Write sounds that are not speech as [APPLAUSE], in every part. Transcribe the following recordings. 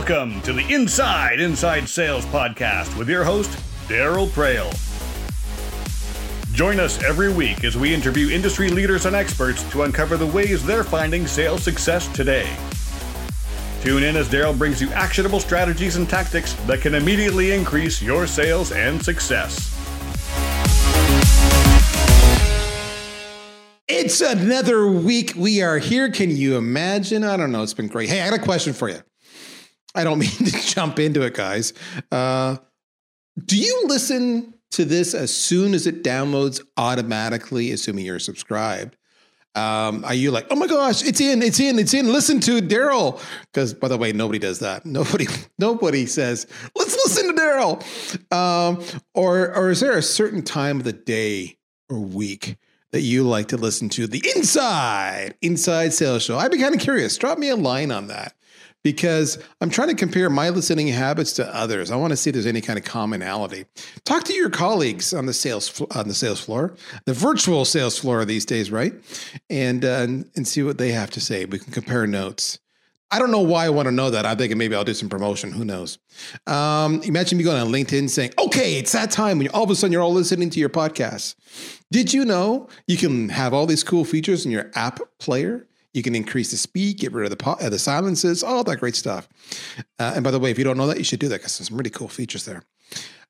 Welcome to the Inside Inside Sales Podcast with your host, Darryl Praill. Join us every week as we interview industry leaders and experts to uncover the ways they're finding sales success today. Tune in as Darryl brings you actionable strategies and tactics that can immediately increase your sales and success. It's another week. We are here. Can you imagine? I don't know. It's been great. Hey, I got a question for you. I don't [LAUGHS] mean to jump into it, guys. Uh, do you listen to this as soon as it downloads automatically, assuming you're subscribed? Um, are you like, oh my gosh, it's in, it's in, it's in. Listen to Darryl. Because by the way, nobody does that. [LAUGHS] Nobody, nobody says, let's listen to Darryl. Um, or, or is there a certain time of the day or week that you like to listen to the Inside Inside Sales Show? I'd be kind of curious. Drop me a line on that because I'm trying to compare my listening habits to others. I want to see if there's any kind of commonality. Talk to your colleagues on the sales on the sales floor, the virtual sales floor these days, right? And uh, and see what they have to say. We can compare notes. I don't know why I want to know that. I'm thinking maybe I'll do some promotion. Who knows? Um, imagine me going on LinkedIn saying, "Okay, it's that time when all of a sudden you're all listening to your podcast." Did you know you can have all these cool features in your app player? You can increase the speed, get rid of the uh, the silences, all that great stuff. Uh, and by the way, if you don't know that, you should do that because there's some really cool features there.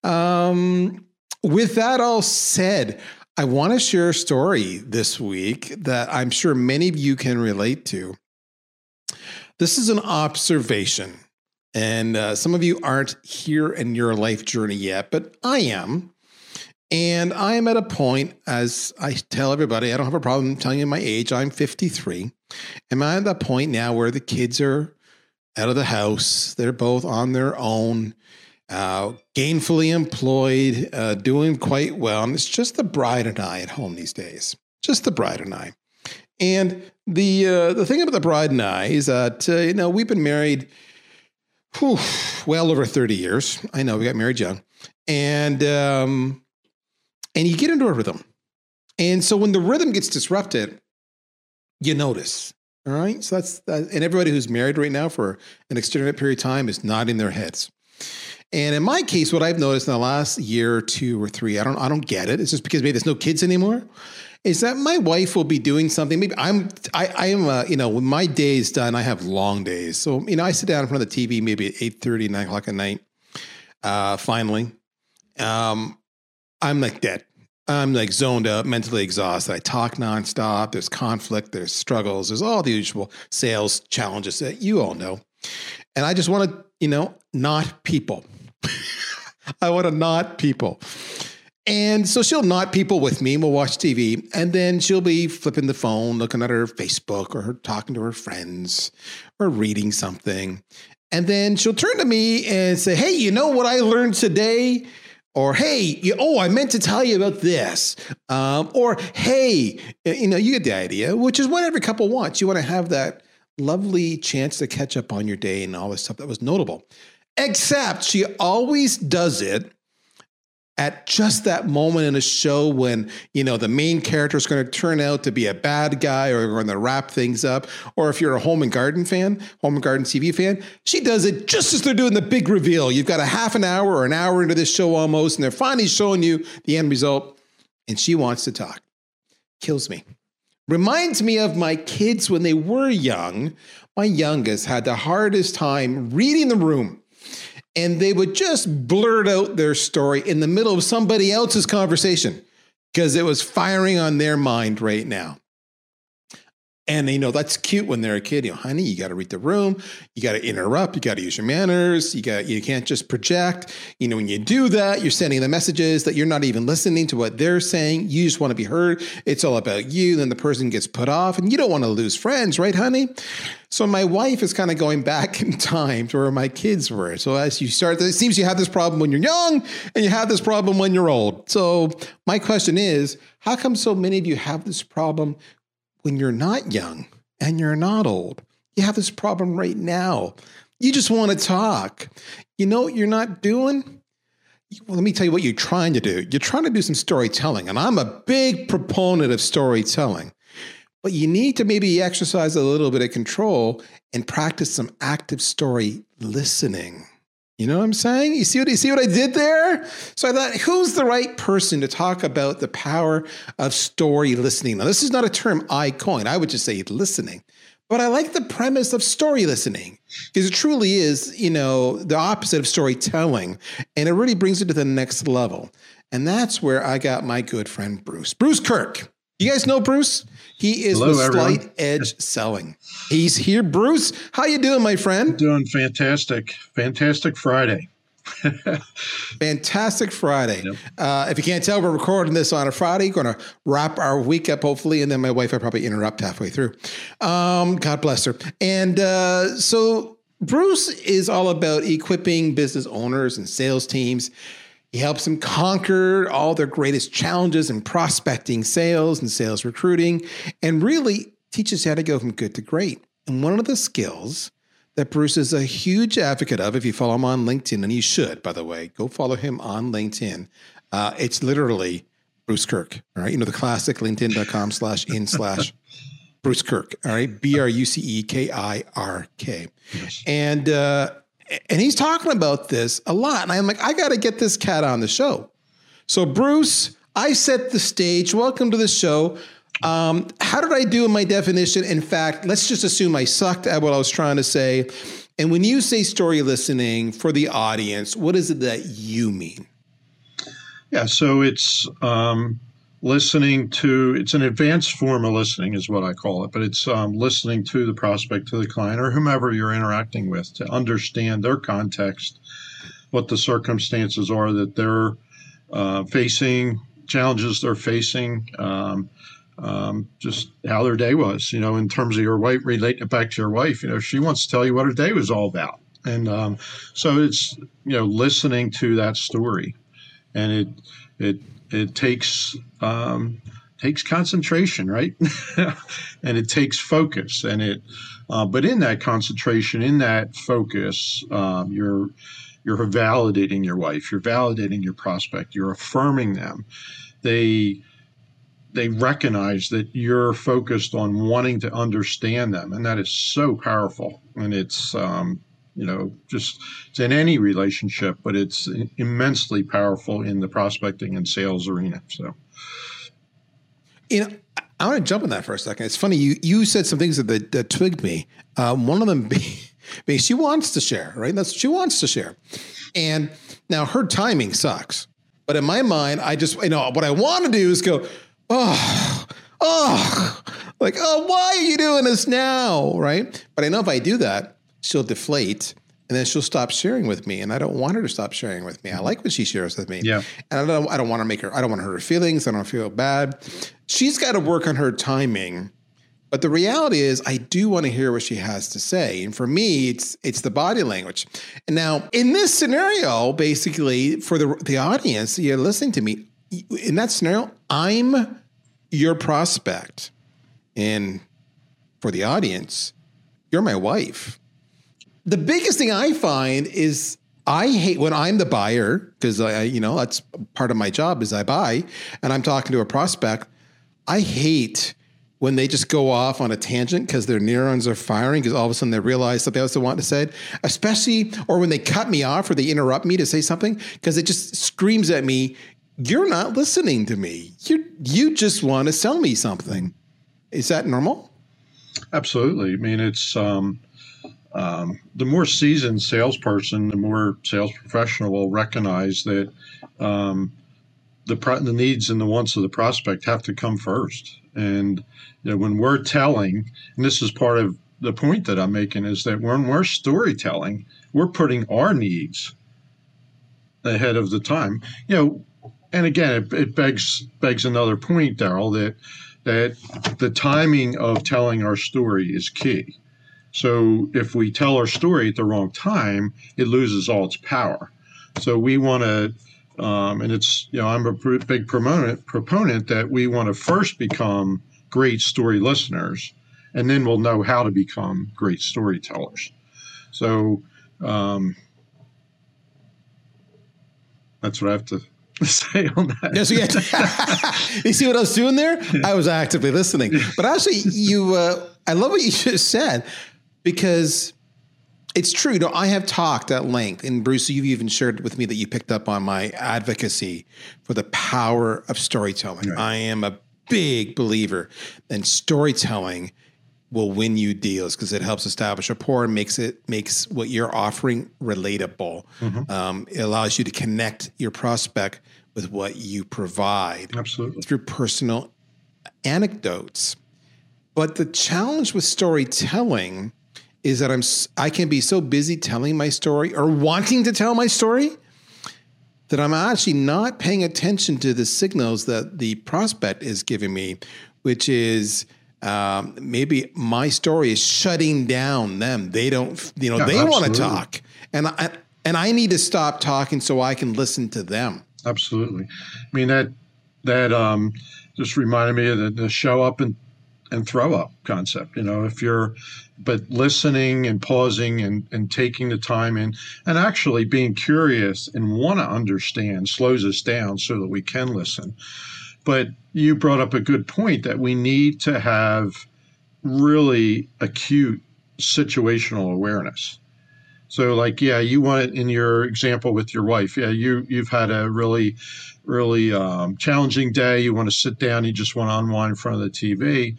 Um, with that all said, I want to share a story this week that I'm sure many of you can relate to. This is an observation, and uh, some of you aren't here in your life journey yet, but I am. And I am at a point, as I tell everybody, I don't have a problem telling you my age. I'm 53. Am I at that point now where the kids are out of the house? They're both on their own, uh, gainfully employed, uh, doing quite well. And it's just the bride and I at home these days. Just the bride and I. And the uh, the thing about the bride and I is that uh, you know we've been married, whew, well over 30 years. I know we got married young, and um, and you get into a rhythm. And so when the rhythm gets disrupted, you notice. All right. So that's that. And everybody who's married right now for an extended period of time is nodding their heads. And in my case, what I've noticed in the last year or two or three, I don't, I don't get it. It's just because maybe there's no kids anymore. Is that my wife will be doing something? Maybe I'm, I, I am, uh, you know, when my day is done, I have long days. So, you know, I sit down in front of the TV maybe at 8 30, 9 o'clock at night. Uh, finally, um, I'm like dead. I'm like zoned out, mentally exhausted. I talk nonstop. There's conflict, there's struggles, there's all the usual sales challenges that you all know. And I just want to, you know, not people. [LAUGHS] I want to not people. And so she'll not people with me. We'll watch TV. And then she'll be flipping the phone, looking at her Facebook or her talking to her friends or reading something. And then she'll turn to me and say, Hey, you know what I learned today? Or hey you, oh i meant to tell you about this. Um, or hey you know you get the idea which is what every couple wants. You want to have that lovely chance to catch up on your day and all this stuff that was notable. Except she always does it at just that moment in a show when you know the main character is going to turn out to be a bad guy or going to wrap things up. Or if you're a home and garden fan home and garden tv fan she does it just as they're doing the big reveal. You've got a half an hour or an hour into this show almost and they're finally showing you the end result and she wants to talk. Kills me. Reminds me of my kids when they were young. My youngest had the hardest time reading the room and they would just blurt out their story in the middle of somebody else's conversation because it was firing on their mind right now. And you know that's cute when they're a kid. You know, honey, you got to read the room. You got to interrupt. You got to use your manners. You got you can't just project. You know, when you do that, you're sending the messages that you're not even listening to what they're saying. You just want to be heard. It's all about you. Then the person gets put off, and you don't want to lose friends, right, honey? So my wife is kind of going back [LAUGHS] in time to where my kids were. So as you start, it seems you have this problem when you're young, and you have this problem when you're old. So my question is, how come so many of you have this problem when you're not young and you're not old. You have this problem right now. You just want to talk. You know what you're not doing? Well, let me tell you what you're trying to do. You're trying to do some storytelling, and I'm a big proponent of storytelling. but you need to maybe exercise a little bit of control and practice some active story listening. You know what I'm saying? You see what you see what I did there? So I thought, who's the right person to talk about the power of story listening? Now, this is not a term I coined. I would just say listening. But I like the premise of story listening because it truly is, you know, the opposite of storytelling. And it really brings it to the next level. And that's where I got my good friend Bruce. Bruce Kirk. You guys know Bruce? He is Hello, with Slight Edge Selling. He's here. Bruce, how you doing, my friend? Doing fantastic. Fantastic Friday. [LAUGHS] Fantastic Friday. Yep. Uh, if you can't tell, we're recording this on a Friday. Going to wrap our week up, hopefully, and then my wife will probably interrupt halfway through. Um, God bless her. And uh, so Bruce is all about equipping business owners and sales teams. He helps them conquer all their greatest challenges in prospecting, sales, and sales recruiting, and really teaches how to go from good to great. And one of the skills that Bruce is a huge advocate of. If you follow him on LinkedIn, and you should, by the way, go follow him on LinkedIn. Uh, it's literally Bruce Kirk. All right. You know, the classic linkedin.com [LAUGHS] slash in slash Bruce Kirk. All right. B R U C E K I R K. And, uh, and he's talking about this a lot. And I'm like, I got to get this cat on the show. So, Bruce, I set the stage. Welcome to the show. Um, how did I do in my definition? In fact, let's just assume I sucked at what I was trying to say. And when you say story listening for the audience, what is it that you mean? Yeah, so it's um, listening to, it's an advanced form of listening, is what I call it, but it's um, listening to the prospect, to the client, or whomever you're interacting with to understand their context, what the circumstances are that they're uh, facing, challenges they're facing. Um, um, just how their day was, you know, in terms of your wife, relating it back to your wife, you know, she wants to tell you what her day was all about. And um, so it's, you know, listening to that story. And it, it, it takes, um, takes concentration, right? [LAUGHS] and it takes focus. And it, uh, but in that concentration, in that focus, um, you're, you're validating your wife, you're validating your prospect, you're affirming them. They, they recognize that you're focused on wanting to understand them, and that is so powerful. And it's um, you know just it's in any relationship, but it's immensely powerful in the prospecting and sales arena. So, you know. I want to jump on that for a second. It's funny you you said some things that that, twigged me. Um, one of them being, [LAUGHS] she wants to share, right? That's she wants to share, and now her timing sucks. But in my mind, I just you know what I want to do is go oh, oh, like, oh, why are you doing this now? Right. But I know if I do that, she'll deflate and then she'll stop sharing with me. And I don't want her to stop sharing with me. I mm-hmm. like when she shares with me. Yeah. And I don't, I don't want to make her, I don't want to hurt her feelings. I don't feel bad. She's got to work on her timing. But the reality is, I do want to hear what she has to say. And for me, it's it's the body language. And now, in this scenario, basically, for the the audience, you're listening to me. In that scenario, I'm your prospect. And for the audience, you're my wife. The biggest thing I find is I hate when I'm the buyer because I, you know, that's part of my job is I buy and I'm talking to a prospect. I hate when they just go off on a tangent because their neurons are firing because all of a sudden they realize something else they want to say, especially or when they cut me off or they interrupt me to say something because it just screams at me, you're not listening to me. You you just want to sell me something. Is that normal? Absolutely. I mean, it's um, um, the more seasoned salesperson, the more sales professional will recognize that um, the pro- the needs and the wants of the prospect have to come first. And you know, when we're telling, and this is part of the point that I'm making, is that when we're storytelling, we're putting our needs ahead of the time. You know, and again, it, it begs begs another point, Darryl, that that the timing of telling our story is key. So if we tell our story at the wrong time, it loses all its power. So we want to, um, and it's you know I'm a big proponent proponent that we want to first become great story listeners, and then we'll know how to become great storytellers. So um, that's what I have to to [LAUGHS] say on that. Yes, yeah. [LAUGHS] you see what I was doing there? I was actively listening. But actually, you, uh, I love what you just said because it's true. No, I have talked at length, and Bruce, you've even shared with me that you picked up on my advocacy for the power of storytelling. Right. I am a big believer in storytelling will win you deals because it helps establish rapport and makes it makes what you're offering relatable. Mm-hmm. Um, it allows you to connect your prospect with what you provide. Absolutely. Through personal anecdotes. But the challenge with storytelling is that I'm I can be so busy telling my story or wanting to tell my story that I'm actually not paying attention to the signals that the prospect is giving me, which is um, maybe my story is shutting down them. They don't, you know, yeah, they want to talk, and I and I need to stop talking so I can listen to them. Absolutely, I mean that that um, just reminded me of the, the show up and and throw up concept. You know, if you're but listening and pausing and, and taking the time and and actually being curious and want to understand slows us down so that we can listen. But you brought up a good point that we need to have really acute situational awareness. So, like, yeah, you want it in your example with your wife. Yeah, you you've had a really, really um, challenging day. You want to sit down. You just want to unwind in front of the TV,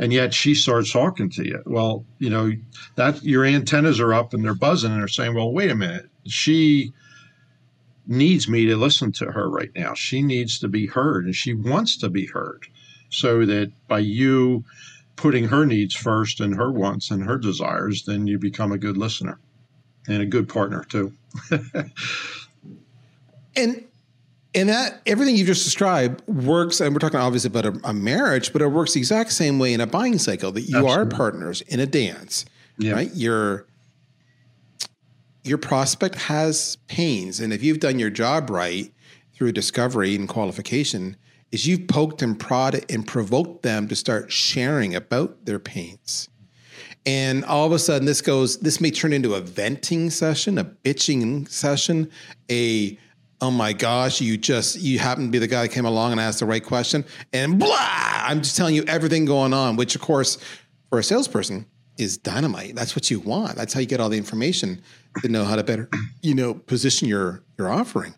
and yet she starts talking to you. Well, you know that your antennas are up and they're buzzing, and they're saying, "Well, wait a minute. She needs me to listen to her right now. She needs to be heard and she wants to be heard. So that by you putting her needs first and her wants and her desires, then you become a good listener and a good partner too. [LAUGHS] and and that everything you just described works, and we're talking obviously about a, a, marriage, but it works the exact same way in a buying cycle that you Absolutely. are partners in a dance, yeah. right? You're your prospect has pains. And if you've done your job right through discovery and qualification, is you've poked and prodded and provoked them to start sharing about their pains. And all of a sudden, this goes, this may turn into a venting session, a bitching session, a oh my gosh, you just you happen to be the guy that came along and asked the right question, and blah, I'm just telling you everything going on, which of course, for a salesperson, is dynamite. That's what you want. That's how you get all the information to know how to better, you know, position your your offering.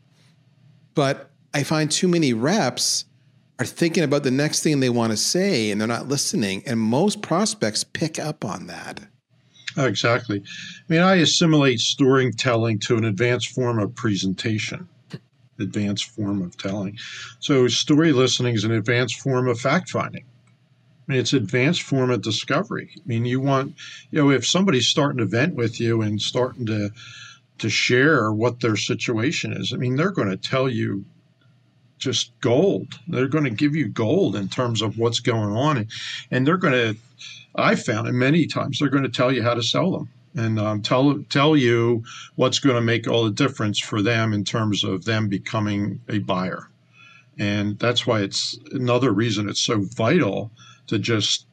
But I find too many reps are thinking about the next thing they want to say and they're not listening. And most prospects pick up on that. Oh, exactly. I mean, I assimilate storytelling to an advanced form of presentation, advanced form of telling. So, story listening is an advanced form of fact finding. I mean, it's advanced form of discovery. I mean, you want, you know, if somebody's starting to vent with you and starting to to share what their situation is, I mean, they're going to tell you just gold. They're going to give you gold in terms of what's going on, and, they're going to. I've found it many times. They're going to tell you how to sell them and um, tell tell you what's going to make all the difference for them in terms of them becoming a buyer. And that's why it's another reason it's so vital to just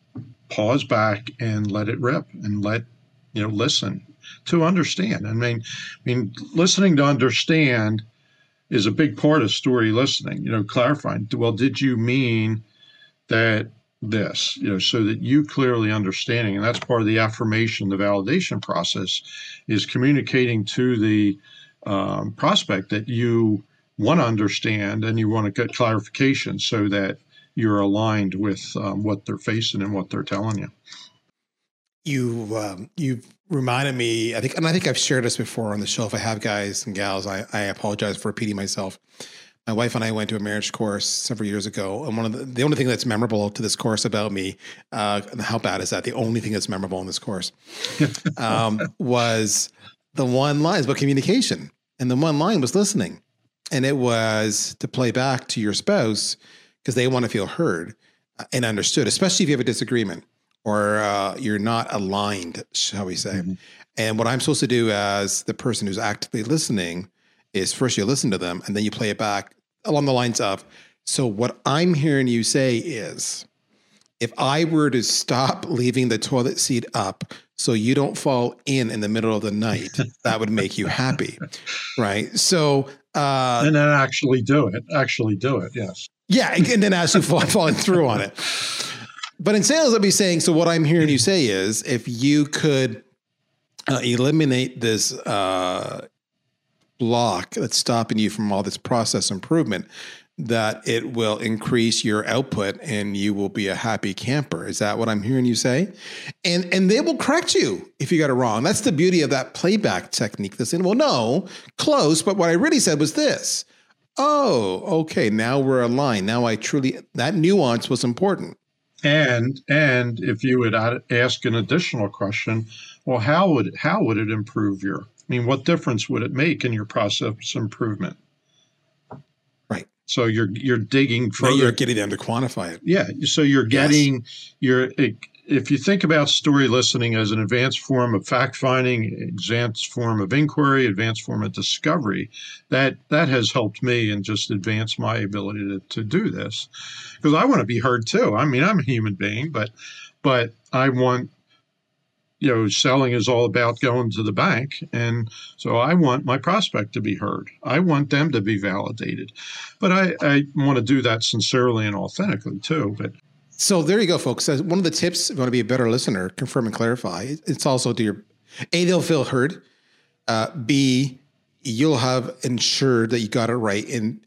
pause back and let it rip and let you know listen to understand. I mean, I mean, listening to understand is a big part of story listening. You know, clarifying. Well, did you mean that this? You know, so that you clearly understanding, and that's part of the affirmation, the validation process, is communicating to the um, prospect that you want to understand and you want to get clarification so that you're aligned with um, what they're facing and what they're telling you. You um, you reminded me. I think, and I think I've shared this before on the show. If I have guys and gals, I, I apologize for repeating myself. My wife and I went to a marriage course several years ago, and one of the, the only thing that's memorable to this course about me, uh, how bad is that? The only thing that's memorable in this course [LAUGHS] um, was the one line about communication, and the one line was listening, and it was to play back to your spouse because they want to feel heard uh, and understood, especially if you have a disagreement or uh, you're not aligned, shall we say. Mm-hmm. And what I'm supposed to do as the person who's actively listening is first you listen to them and then you play it back along the lines of, so what I'm hearing you say is, if I were to stop leaving the toilet seat up so you don't fall in in the middle of the night, [LAUGHS] that would make you happy. Right. So Uh, and then actually do it. Actually do it. Yes. Yeah, and then as actually [LAUGHS] following through on it. But in sales, I'd be saying. So what I'm hearing you say is, if you could uh, eliminate this uh, block that's stopping you from all this process improvement, that it will increase your output and you will be a happy camper. Is that what I'm hearing you say? And and they will correct you if you got it wrong. That's the beauty of that playback technique. That's in well, no, close, but what I really said was this. Oh, okay. Now we're aligned. Now I truly that nuance was important. And and if you would ask an additional question, well, how would how would it improve your? I mean, what difference would it make in your process improvement? Right. So you're you're digging further. Now you're getting them to quantify it. Yeah. So you're getting yes. you're if you think about story listening as an advanced form of fact finding, advanced form of inquiry, advanced form of discovery, that that has helped me and just advance my ability to, to do this. Because I want to be heard too. I mean, I'm a human being, but but I want you know, selling is all about going to the bank. And so I want my prospect to be heard. I want them to be validated. But I, I want to do that sincerely and authentically too. But so there you go, folks. One of the tips, if you want to be a better listener, confirm and clarify. It's also to your A, they'll feel heard. Uh, B, you'll have ensured that you got it right. And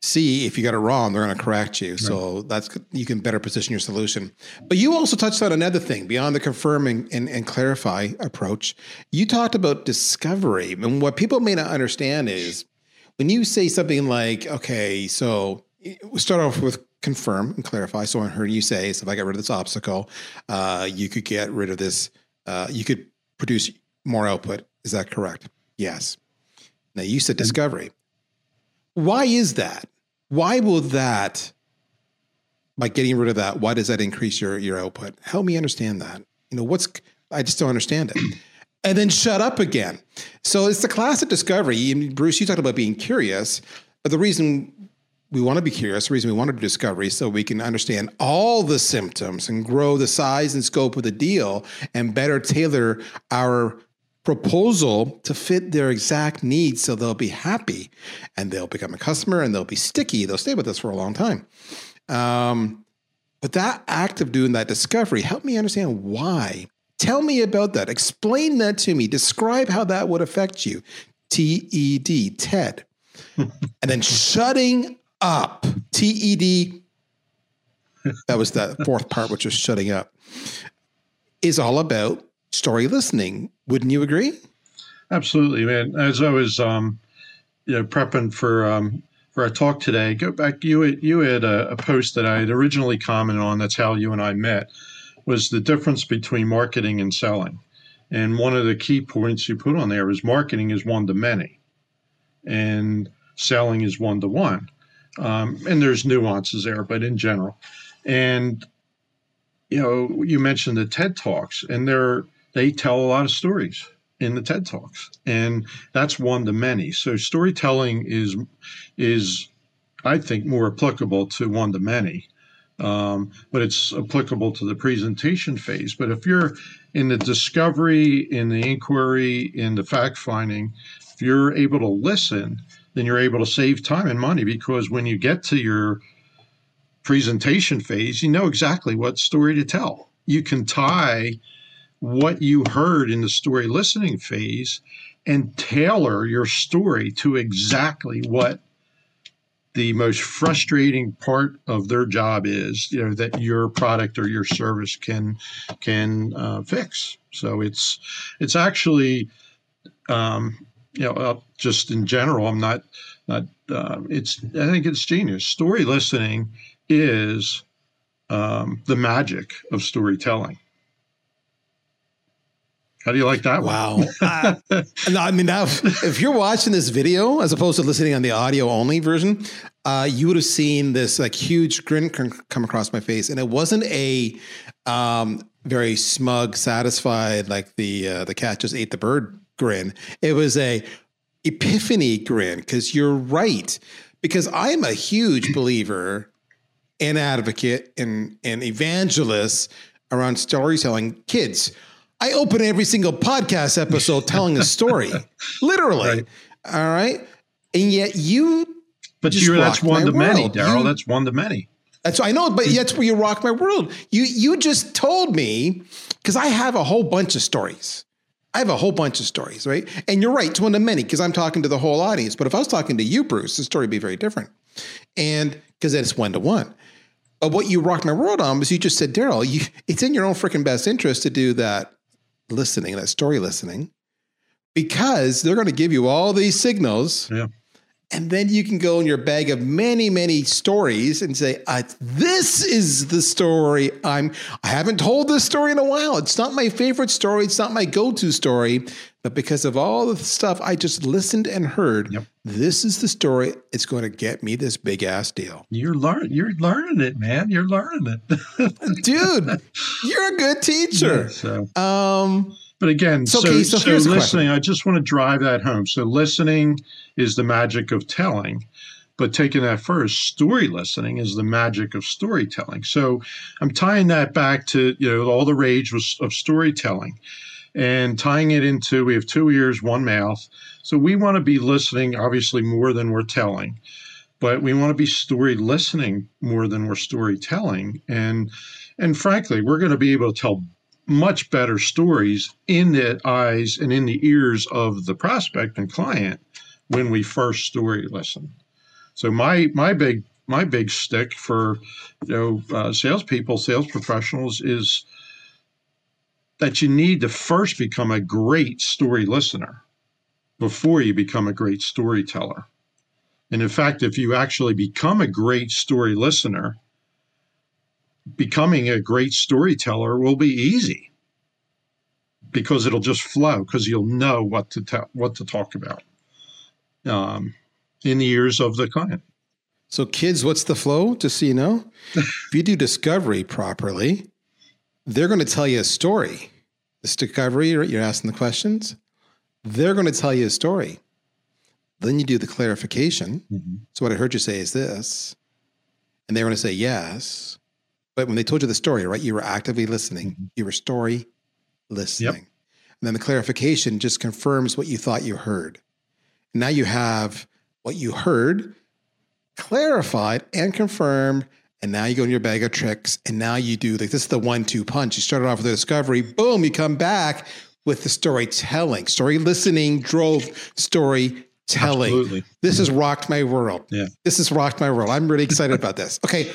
C, if you got it wrong, they're going to correct you. Right. So that's you can better position your solution. But you also touched on another thing beyond the confirming and, and clarify approach. You talked about discovery. And what people may not understand is when you say something like, okay, so we start off with confirm and clarify. So I heard you say, so if I get rid of this obstacle, uh, you could get rid of this, uh, you could produce more output. Is that correct? Yes. Now you said discovery. Why is that? Why will that, by getting rid of that, why does that increase your, your output? Help me understand that. You know, what's, I just don't understand it. And then shut up again. So it's the classic discovery. Bruce, you talked about being curious, but the reason we want to be curious. The reason we want to do discovery so we can understand all the symptoms and grow the size and scope of the deal and better tailor our proposal to fit their exact needs so they'll be happy and they'll become a customer and they'll be sticky. They'll stay with us for a long time. Um, but that act of doing that discovery, help me understand why. Tell me about that. Explain that to me. Describe how that would affect you. T E D, TED. [LAUGHS] and then shutting up. T E D. That was the fourth part, which was shutting up. Is all about story listening. Wouldn't you agree? Absolutely, man. As I was, um, you know, prepping for um, for our talk today, go back. You you had a, a post that I had originally commented on. That's how you and I met. Was the difference between marketing and selling? And one of the key points you put on there is marketing is one to many, and selling is one to one. Um, and there's nuances there, but in general. And you know, you mentioned the TED Talks, and they're they tell a lot of stories in the TED Talks, and that's one to many. So storytelling is is I think more applicable to one to many, um, but it's applicable to the presentation phase. But if you're in the discovery, in the inquiry, in the fact finding, if you're able to listen then you're able to save time and money because when you get to your presentation phase, you know exactly what story to tell. You can tie what you heard in the story listening phase and tailor your story to exactly what the most frustrating part of their job is you know that your product or your service can can uh, fix so it's it's actually um, you know, uh, just in general, I'm not, not. Uh, it's. I think it's genius. Story listening is um, the magic of storytelling. How do you like that? Wow. uh, no, I mean, now, if you're watching this video as opposed to listening on the audio only version, uh, you would have seen this like huge grin come across my face, and it wasn't a um, very smug, satisfied like the uh, the cat just ate the bird grin. It was a epiphany grin because you're right. Because I am a huge believer and advocate and, and evangelist around storytelling. Kids, I open every single podcast episode telling a story, [LAUGHS] literally. Right. All right. and yet you. But you that's one to many. Darryl. That's one to many. That's I know, but that's where you rock my world. You you just told me because I have a whole bunch of stories. I have a whole bunch of stories, right? And you're right, it's one of many because I'm talking to the whole audience. But if I was talking to you, Bruce, the story would be very different. And because it's one to one. But what you rocked my world on was you just said, Darryl, it's in your own freaking best interest to do that listening, that story listening, because they're going to give you all these signals. Yeah. And then you can go in your bag of many, many stories and say, uh, "This is the story I'm. I haven't told this story in a while. It's not my favorite story. It's not my go-to story, but because of all the stuff I just listened and heard, Yep. this is the story. It's going to get me this big ass deal, You're learn you're learning it, man. You're learning it. [LAUGHS] dude. you're a good teacher. so Um, But again, So, so, okay, so so, listening, I just want to drive that home. So listening is the magic of telling, but taking that first, story listening is the magic of storytelling. So I'm tying that back to you know all the rage was of storytelling, and tying it into we have two ears, one mouth. So we want to be listening, obviously more than we're telling, but we want to be story listening more than we're storytelling, and and frankly, we're going to be able to tell much better stories in the eyes and in the ears of the prospect and client when we first story listen. So my my big my big stick for you know uh, salespeople, sales professionals is that you need to first become a great story listener before you become a great storyteller. And in fact, if you actually become a great story listener, becoming a great storyteller will be easy because it'll just flow because you'll know what to tell what to talk about um, in the ears of the client So, kids, what's the flow? Just so you know, [LAUGHS] if you do discovery properly, they're going to tell you a story. This discovery, you're, you're asking the questions, they're going to tell you a story. Then you do the clarification. So, what I heard you say is this, and they're going to say yes. But when they told you the story, right, you were actively listening, mm-hmm. you were story listening. And then the clarification just confirms what you thought you heard. Now you have what you heard clarified and confirmed. And now you go in your bag of tricks. And now you do like this is the one two punch. You started off with the discovery, boom, you come back with the storytelling. Story listening drove storytelling. Absolutely. This has rocked my world. Yeah. This has rocked my world. I'm really excited about this. Okay.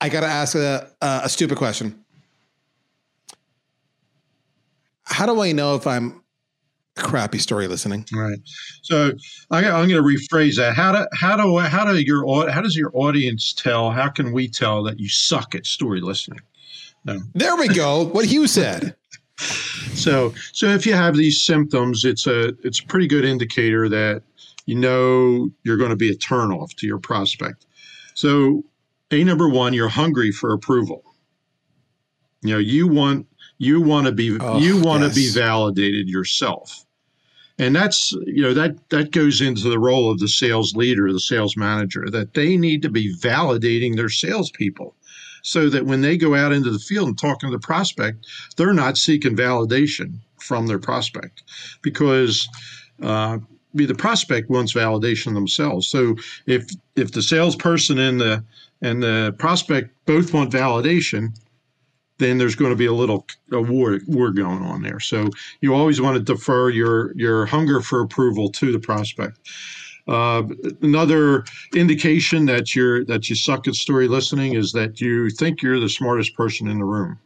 I got to ask a, a, a stupid question. How do I know if I'm crappy story listening? right so I, i'm going to rephrase that how do how do how do your how does your audience tell how can we tell that you suck at story listening There we go. What you said. [LAUGHS] So, so if you have these symptoms, it's a it's a pretty good indicator that you know you're going to be a turnoff to your prospect. So, a number one, you're hungry for approval. You know, you want you want to be Oh, you want to be validated yourself, and that's you know that that goes into the role of the sales leader, the sales manager, that they need to be validating their salespeople so that when they go out into the field and talking to the prospect, they're not seeking validation from their prospect because uh, be the prospect wants validation themselves. So if if the salesperson in the and the prospect both want validation, then there's going to be a little a war war going on there. So you always want to defer your your hunger for approval to the prospect. Uh, another indication that you're that you suck at story listening is that you think you're the smartest person in the room.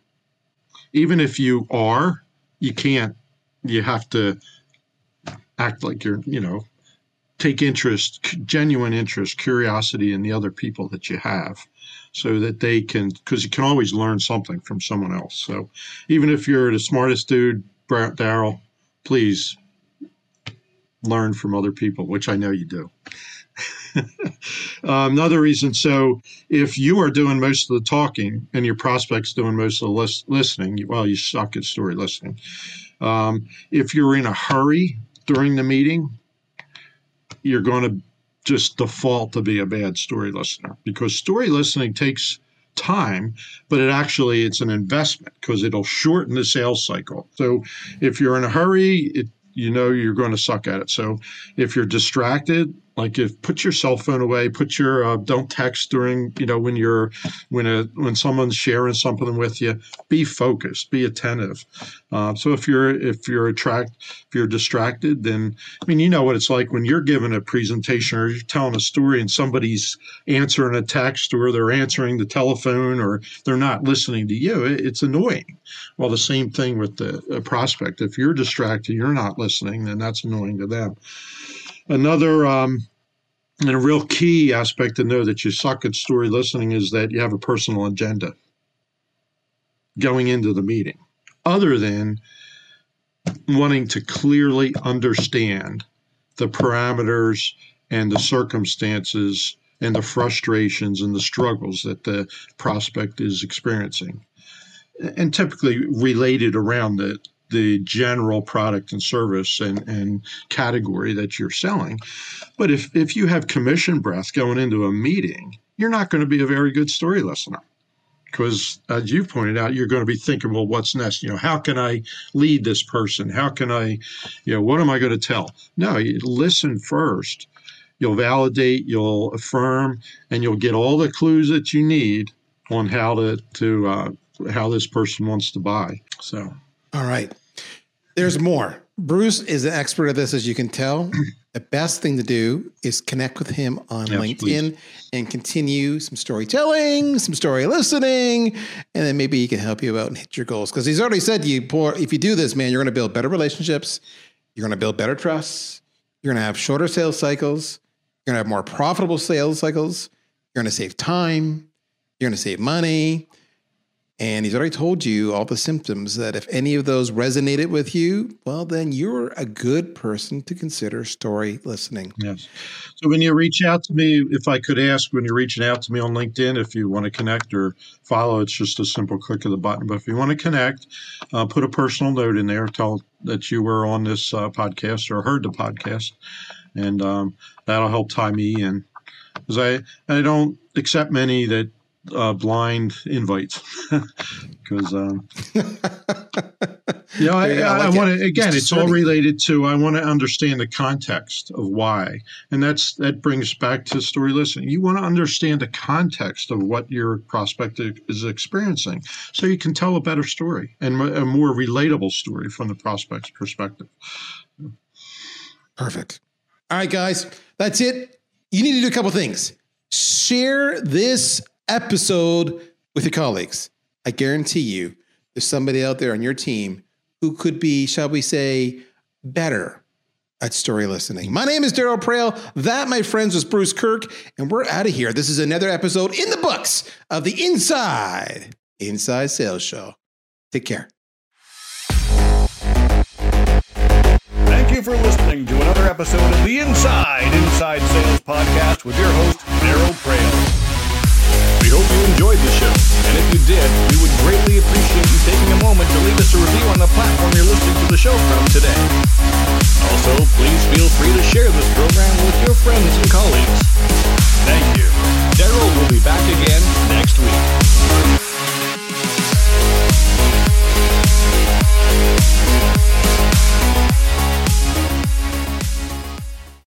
Even if you are, you can't. You have to act like you're, you know, take interest, genuine interest, curiosity in the other people that you have, so that they can, because you can always learn something from someone else. So even if you're the smartest dude, Darryl, please learn from other people, which I know you do. [LAUGHS] um, another reason so if you are doing most of the talking and your prospects doing most of the lis- listening, well, you suck at story listening. Um, if you're in a hurry during the meeting, you're going to just default to be a bad story listener because story listening takes time but it actually it's an investment because it'll shorten the sales cycle. So if you're in a hurry it, you know you're going to suck at it. So if you're distracted like if put your cell phone away, put your uh, don't text during you know when you're when a when someone's sharing something with you. Be focused, be attentive. Uh, so if you're if you're attract if you're distracted, then I mean you know what it's like when you're giving a presentation or you're telling a story and somebody's answering a text or they're answering the telephone or they're not listening to you. It, it's annoying. Well, the same thing with the prospect. If you're distracted, you're not listening, then that's annoying to them. Another um, and a real key aspect to know that you suck at story listening is that you have a personal agenda going into the meeting, other than wanting to clearly understand the parameters and the circumstances and the frustrations and the struggles that the prospect is experiencing. And typically related around the, the general product and service and, and category that you're selling. But if, if you have commission breath going into a meeting, you're not going to be a very good story listener. Because as you pointed out, you're going to be thinking, well, what's next? You know, how can I lead this person? How can I, you know, what am I going to tell? No, you listen first. You'll validate, you'll affirm, and you'll get all the clues that you need on how to to uh, how this person wants to buy. So all right. There's more. Bruce is an expert at this, as you can tell. [CLEARS THROAT] the best thing to do is connect with him on yes, LinkedIn please. and continue some storytelling, some story listening, and then maybe he can help you out and hit your goals. Because he's already said you poor if you do this, man, you're going to build better relationships, you're going to build better trust, you're going to have shorter sales cycles, you're going to have more profitable sales cycles, you're going to save time, you're going to save money, and he's already told you all the symptoms that if any of those resonated with you, well, then you're a good person to consider story listening. Yes. So when you reach out to me, if I could ask, when you're reaching out to me on LinkedIn, if you want to connect or follow, it's just a simple click of the button. But if you want to connect, uh, put a personal note in there, tell that you were on this uh, podcast or heard the podcast, and um, that'll help tie me in. Because I, I don't accept many that uh, blind invites. [LAUGHS] Because um, you know I, I, I want to again it's all related to I want to understand the context of why. And that's that brings back to story listening you want to understand the context of what your prospect is experiencing so you can tell a better story and a more relatable story from the prospect's perspective. Perfect. All right guys that's it. You need to do a couple things. Share this episode with your colleagues. I guarantee you there's somebody out there on your team who could be, shall we say, better at story listening. My name is Darryl Praill. That, my friends, was Bruce Kirk, and we're out of here. This is another episode in the books of the Inside Inside Sales Show. Take care. Thank you for listening to another episode of the Inside Inside Sales Podcast with your host, Darryl Praill. We hope you enjoyed the show, and if you did, we would greatly appreciate you taking a moment to leave us a review on the platform you're listening to the show from today. Also, please feel free to share this program with your friends and colleagues. Thank you. Darryl will be back again next week.